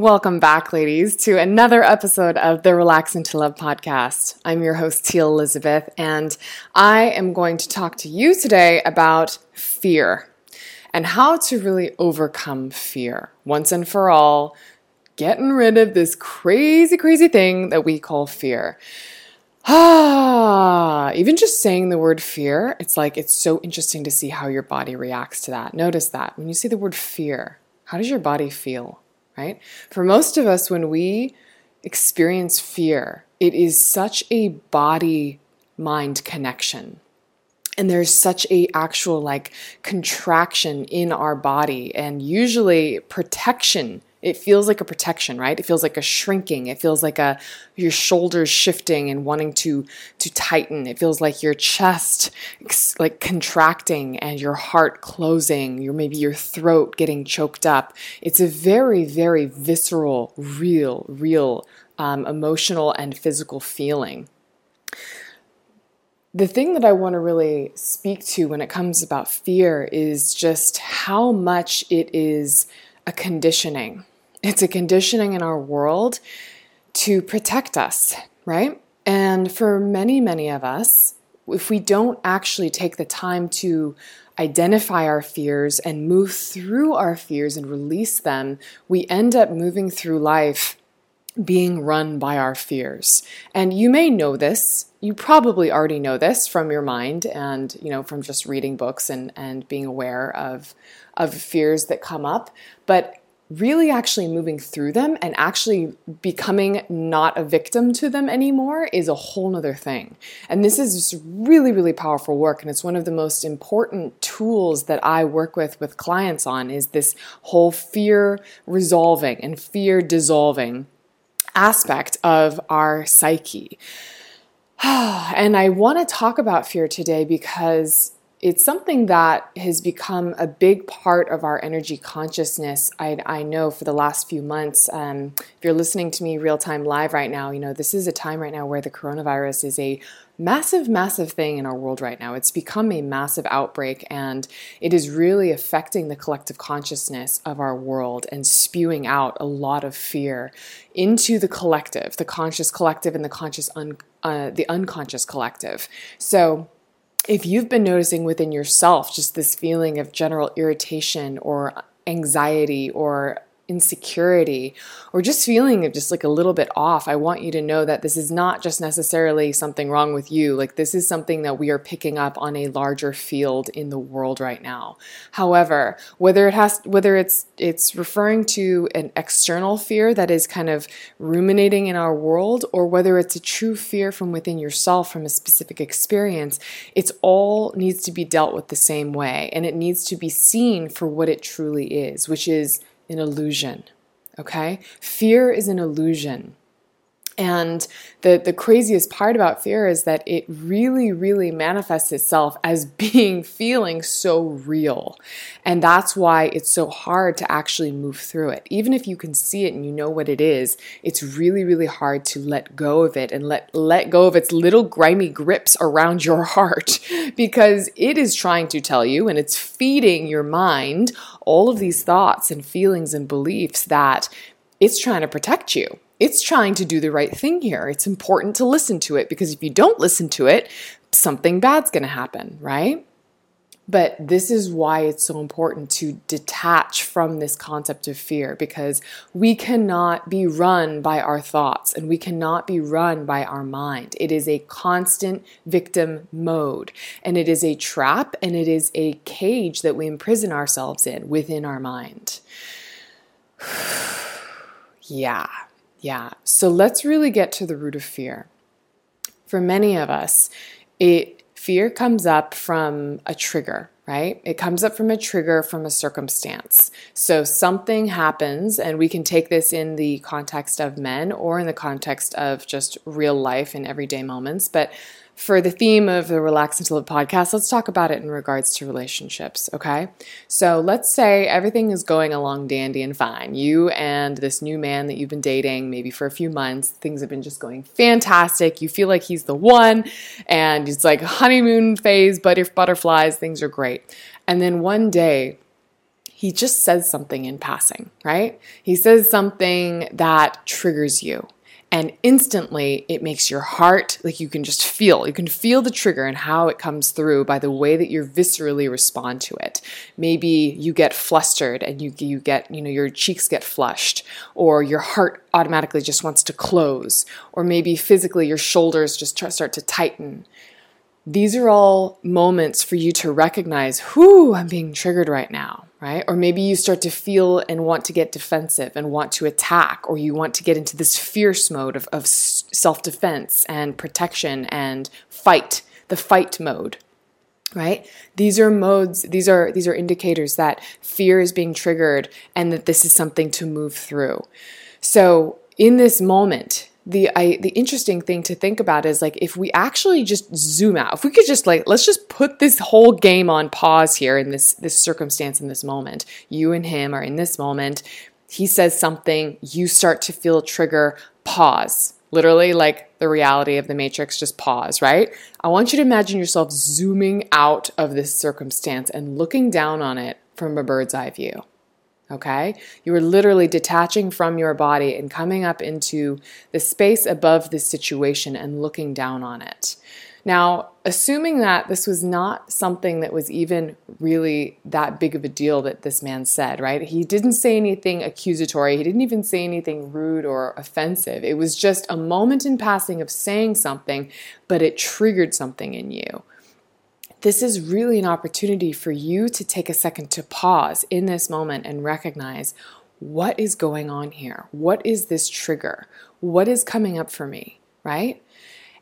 Welcome back, ladies, to another episode of the Relax into Love podcast. I'm your host, Teal Elisabeth, and I am going to talk to you today about fear and how to really overcome fear once and for all, getting rid of this crazy, crazy thing that we call fear. Ah, even just saying the word fear, it's like it's so interesting to see how your body reacts to that. Notice that when you say the word fear, how does your body feel? Right? For most of us, when we experience fear, it is such a body mind connection. And there's such a actual like contraction in our body and usually protection it feels like a protection right? It feels like a shrinking. It feels like a your shoulders shifting and wanting to to tighten. It feels like your chest like contracting and your heart closing. Your maybe your throat getting choked up. It's a very very visceral real real um, emotional and physical feeling. The thing that I want to really speak to when it comes about fear is just how much it is a conditioning it's a conditioning in our world to protect us, right? And for many, many of us, if we don't actually take the time to identify our fears and move through our fears and release them, we end up moving through life being run by our fears. And you may know this. You probably already know this from your mind and, you know, from just reading books and, and being aware of, of fears that come up. But really actually moving through them and actually becoming not a victim to them anymore is a whole nother thing. And this is just really, really powerful work. And it's one of the most important tools that I work with with clients on is this whole fear resolving and fear dissolving aspect of our psyche. and I want to talk about fear today because it's something that has become a big part of our energy consciousness. I, I know for the last few months, um, if you're listening to me real time live right now, you know, this is a time right now where the coronavirus is a massive, massive thing in our world right now. It's become a massive outbreak and it is really affecting the collective consciousness of our world and spewing out a lot of fear into the collective, the conscious collective and the conscious, un, uh, the unconscious collective. So, if you've been noticing within yourself just this feeling of general irritation or anxiety or insecurity or just feeling of just like a little bit off, I want you to know that this is not just necessarily something wrong with you. Like this is something that we are picking up on a larger field in the world right now. However, whether it has whether it's it's referring to an external fear that is kind of ruminating in our world or whether it's a true fear from within yourself from a specific experience, it's all needs to be dealt with the same way and it needs to be seen for what it truly is, which is an illusion. Okay? Fear is an illusion. And the, the craziest part about fear is that it really, really manifests itself as being feeling so real. And that's why it's so hard to actually move through it. Even if you can see it and you know what it is, it's really, really hard to let go of it and let, let go of its little grimy grips around your heart because it is trying to tell you and it's feeding your mind all of these thoughts and feelings and beliefs that it's trying to protect you it's trying to do the right thing here. It's important to listen to it because if you don't listen to it, something bad's going to happen, right? But this is why it's so important to detach from this concept of fear because we cannot be run by our thoughts and we cannot be run by our mind. It is a constant victim mode and it is a trap and it is a cage that we imprison ourselves in within our mind. yeah. Yeah. So let's really get to the root of fear. For many of us, it fear comes up from a trigger, right? It comes up from a trigger from a circumstance. So something happens, and we can take this in the context of men or in the context of just real life and everyday moments. But for the theme of the Relax into Love podcast, let's talk about it in regards to relationships, okay? So let's say everything is going along dandy and fine. You and this new man that you've been dating, maybe for a few months, things have been just going fantastic. You feel like he's the one, and it's like honeymoon phase, butterflies, things are great. And then one day, he just says something in passing, right? He says something that triggers you. And instantly it makes your heart like you can just feel, you can feel the trigger and how it comes through by the way that you viscerally respond to it. Maybe you get flustered and you, you get, you know, your cheeks get flushed, or your heart automatically just wants to close, or maybe physically your shoulders just start to tighten. These are all moments for you to recognize, whoo, I'm being triggered right now, right? Or maybe you start to feel and want to get defensive and want to attack, or you want to get into this fierce mode of, of self defense and protection and fight, the fight mode right these are modes these are these are indicators that fear is being triggered and that this is something to move through so in this moment the I, the interesting thing to think about is like if we actually just zoom out if we could just like let's just put this whole game on pause here in this this circumstance in this moment. You and him are in this moment. He says something you start to feel a trigger pause. Literally like the reality of the matrix just pause right? I want you to imagine yourself zooming out of this circumstance and looking down on it from a bird's eye view Okay? You are literally detaching from your body and coming up into the space above the situation and looking down on it. Now, assuming that this was not something that was even really that big of a deal that this man said, right? He didn't say anything accusatory. He didn't even say anything rude or offensive. It was just a moment in passing of saying something, but it triggered something in you this is really an opportunity for you to take a second to pause in this moment and recognize what is going on here? What is this trigger? What is coming up for me, right?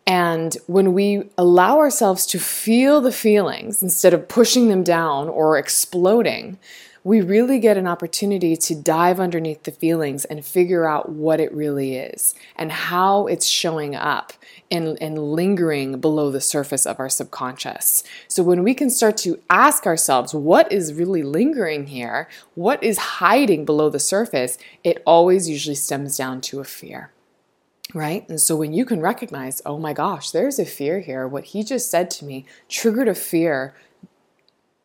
And when we allow ourselves to feel the feelings instead of pushing them down or exploding, we really get an opportunity to dive underneath the feelings and figure out what it really is and how it's showing up and, and lingering below the surface of our subconscious. So, when we can start to ask ourselves, what is really lingering here? What is hiding below the surface? It always usually stems down to a fear right? And so when you can recognize, oh my gosh, there's a fear here. What he just said to me triggered a fear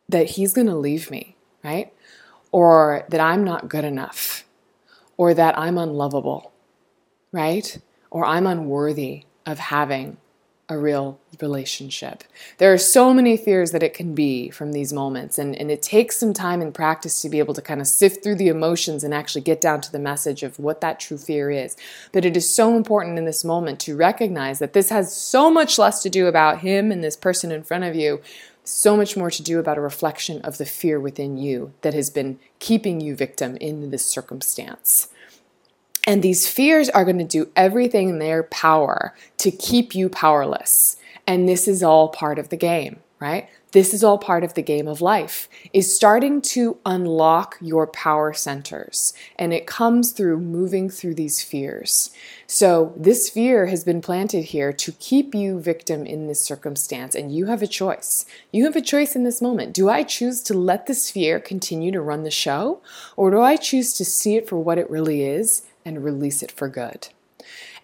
that he's going to leave me, right? Or that I'm not good enough, or that I'm unlovable, right? Or I'm unworthy of having a real relationship. There are so many fears that it can be from these moments, and, and it takes some time and practice to be able to kind of sift through the emotions and actually get down to the message of what that true fear is. But it is so important in this moment to recognize that this has so much less to do about him and this person in front of you, so much more to do about a reflection of the fear within you that has been keeping you victim in this circumstance. And these fears are going to do everything in their power to keep you powerless. And this is all part of the game, right? This is all part of the game of life, is starting to unlock your power centers. And it comes through moving through these fears. So, this fear has been planted here to keep you victim in this circumstance. And you have a choice. You have a choice in this moment. Do I choose to let this fear continue to run the show? Or do I choose to see it for what it really is and release it for good.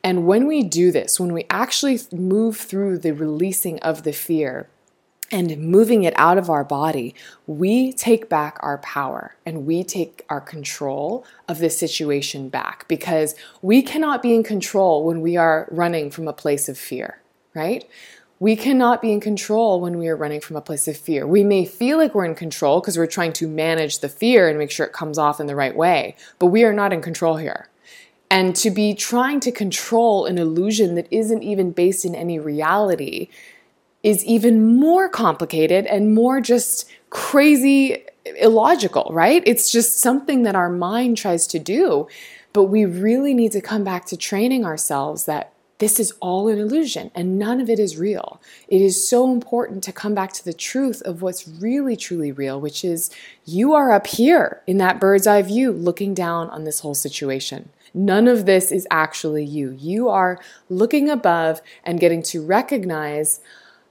And when we do this, when we actually move through the releasing of the fear and moving it out of our body, we take back our power and we take our control of the situation back because we cannot be in control when we are running from a place of fear, right? We cannot be in control when we are running from a place of fear. We may feel like we're in control because we're trying to manage the fear and make sure it comes off in the right way, but we are not in control here and to be trying to control an illusion that isn't even based in any reality is even more complicated and more just crazy illogical, right? It's just something that our mind tries to do. But we really need to come back to training ourselves that this is all an illusion and none of it is real. It is so important to come back to the truth of what's really, truly real, which is you are up here in that bird's eye view looking down on this whole situation. None of this is actually you. You are looking above and getting to recognize,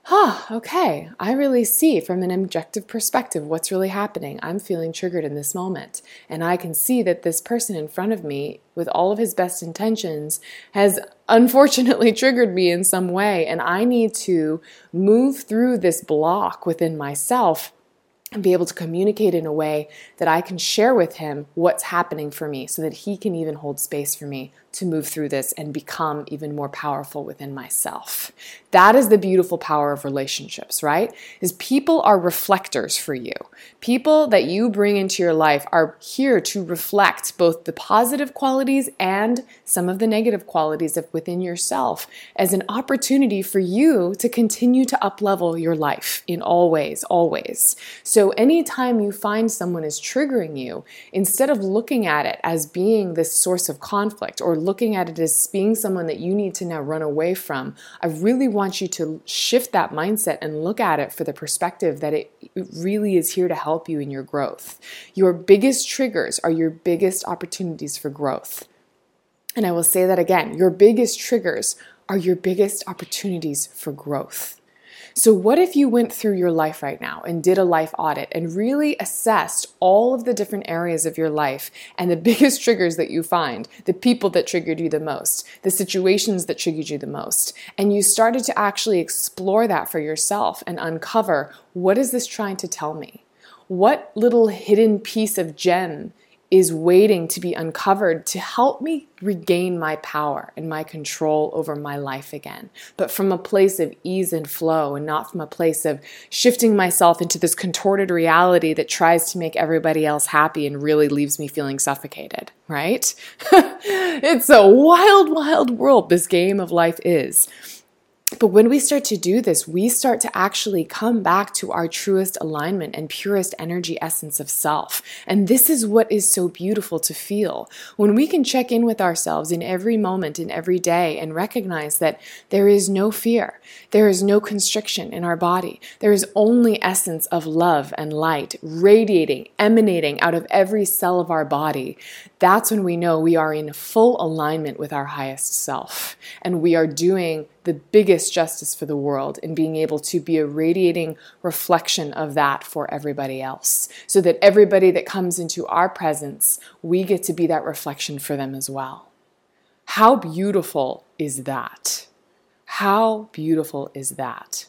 huh, okay, I really see from an objective perspective what's really happening. I'm feeling triggered in this moment. And I can see that this person in front of me, with all of his best intentions, has unfortunately triggered me in some way. And I need to move through this block within myself and be able to communicate in a way that I can share with him what's happening for me so that he can even hold space for me to move through this and become even more powerful within myself. That is the beautiful power of relationships, right? Is people are reflectors for you. People that you bring into your life are here to reflect both the positive qualities and some of the negative qualities of within yourself as an opportunity for you to continue to uplevel your life in all ways, always. So anytime you find someone is triggering you, instead of looking at it as being this source of conflict or looking at it as being someone that you need to now run away from, I really want you to shift that mindset and look at it for the perspective that it really is here to help you in your growth. Your biggest triggers are your biggest opportunities for growth. And I will say that again your biggest triggers are your biggest opportunities for growth. So, what if you went through your life right now and did a life audit and really assessed all of the different areas of your life and the biggest triggers that you find, the people that triggered you the most, the situations that triggered you the most, and you started to actually explore that for yourself and uncover what is this trying to tell me? What little hidden piece of gem is waiting to be uncovered to help me regain my power and my control over my life again, but from a place of ease and flow and not from a place of shifting myself into this contorted reality that tries to make everybody else happy and really leaves me feeling suffocated, right? it's a wild, wild world this game of life is. But when we start to do this, we start to actually come back to our truest alignment and purest energy essence of self. And this is what is so beautiful to feel. When we can check in with ourselves in every moment, in every day, and recognize that there is no fear, there is no constriction in our body, there is only essence of love and light radiating, emanating out of every cell of our body, that's when we know we are in full alignment with our highest self. And we are doing the biggest justice for the world in being able to be a radiating reflection of that for everybody else. So that everybody that comes into our presence, we get to be that reflection for them as well. How beautiful is that? How beautiful is that?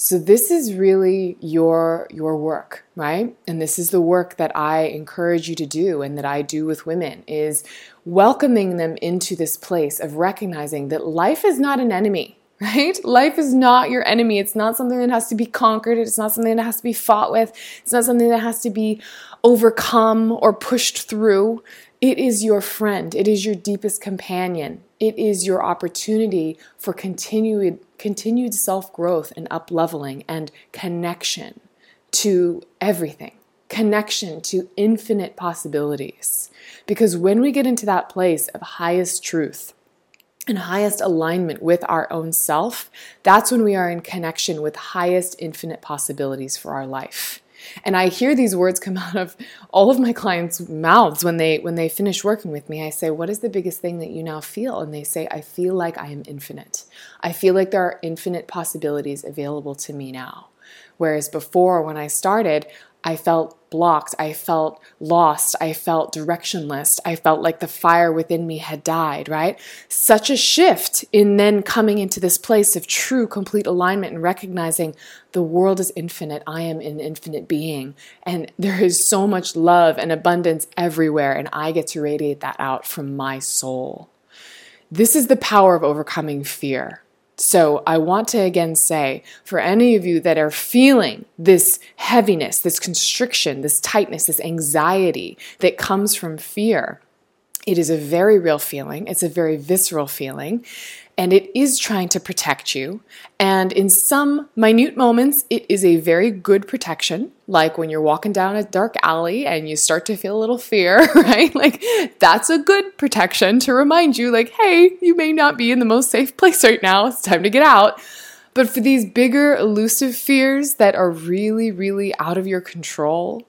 So this is really your your work, right? And this is the work that I encourage you to do and that I do with women is welcoming them into this place of recognizing that life is not an enemy, right? Life is not your enemy. It's not something that has to be conquered. It's not something that has to be fought with. It's not something that has to be overcome or pushed through. It is your friend. It is your deepest companion. It is your opportunity for continued continued self-growth and up-leveling and connection to everything. Connection to infinite possibilities. Because when we get into that place of highest truth, and highest alignment with our own self, that's when we are in connection with highest infinite possibilities for our life. And I hear these words come out of all of my clients' mouths when they when they finish working with me. I say, "What is the biggest thing that you now feel?" And they say, "I feel like I am infinite. I feel like there are infinite possibilities available to me now." Whereas before when I started, I felt blocked. I felt lost. I felt directionless. I felt like the fire within me had died, right? Such a shift in then coming into this place of true, complete alignment and recognizing the world is infinite. I am an infinite being. And there is so much love and abundance everywhere. And I get to radiate that out from my soul. This is the power of overcoming fear. So I want to again say for any of you that are feeling this heaviness, this constriction, this tightness, this anxiety that comes from fear, it is a very real feeling. It's a very visceral feeling and it is trying to protect you. And in some minute moments, it is a very good protection, like when you're walking down a dark alley and you start to feel a little fear, right? Like that's a good protection to remind you, like, hey, you may not be in the most safe place right now. It's time to get out. But for these bigger, elusive fears that are really, really out of your control,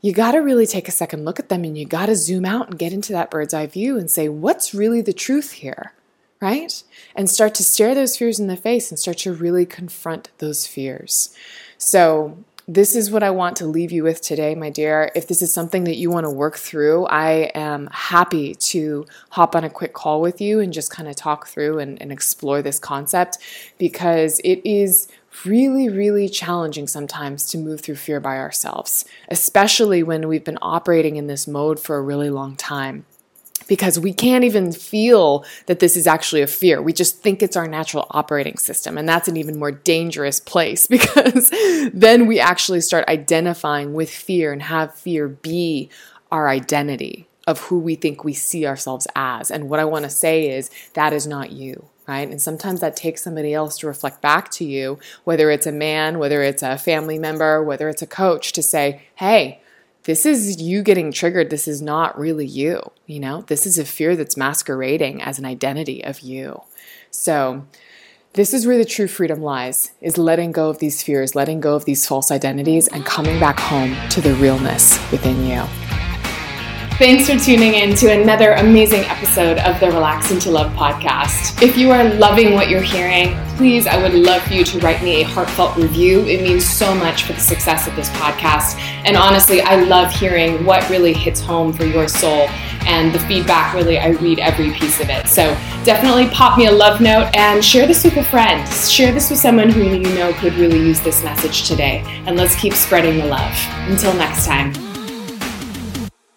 you got to really take a second look at them and you got to zoom out and get into that bird's eye view and say, what's really the truth here? Right? And start to stare those fears in the face and start to really confront those fears. So, this is what I want to leave you with today, my dear. If this is something that you want to work through, I am happy to hop on a quick call with you and just kind of talk through and, and explore this concept because it is really, really challenging sometimes to move through fear by ourselves, especially when we've been operating in this mode for a really long time. Because we can't even feel that this is actually a fear. We just think it's our natural operating system. And that's an even more dangerous place because then we actually start identifying with fear and have fear be our identity of who we think we see ourselves as. And what I want to say is that is not you right? And sometimes that takes somebody else to reflect back to you, whether it's a man, whether it's a family member, whether it's a coach, to say, hey, this is you getting triggered. This is not really you. You know, this is a fear that's masquerading as an identity of you. So, this is where the true freedom lies is letting go of these fears, letting go of these false identities, and coming back home to the realness within you. Thanks for tuning in to another amazing episode of the Relax into Love podcast. If you are loving what you're hearing, please, I would love for you to write me a heartfelt review. It means so much for the success of this podcast. And honestly, I love hearing what really hits home for your soul. And the feedback, really, I read every piece of it. So definitely pop me a love note and share this with a friend. Share this with someone who you know could really use this message today. And let's keep spreading the love. Until next time.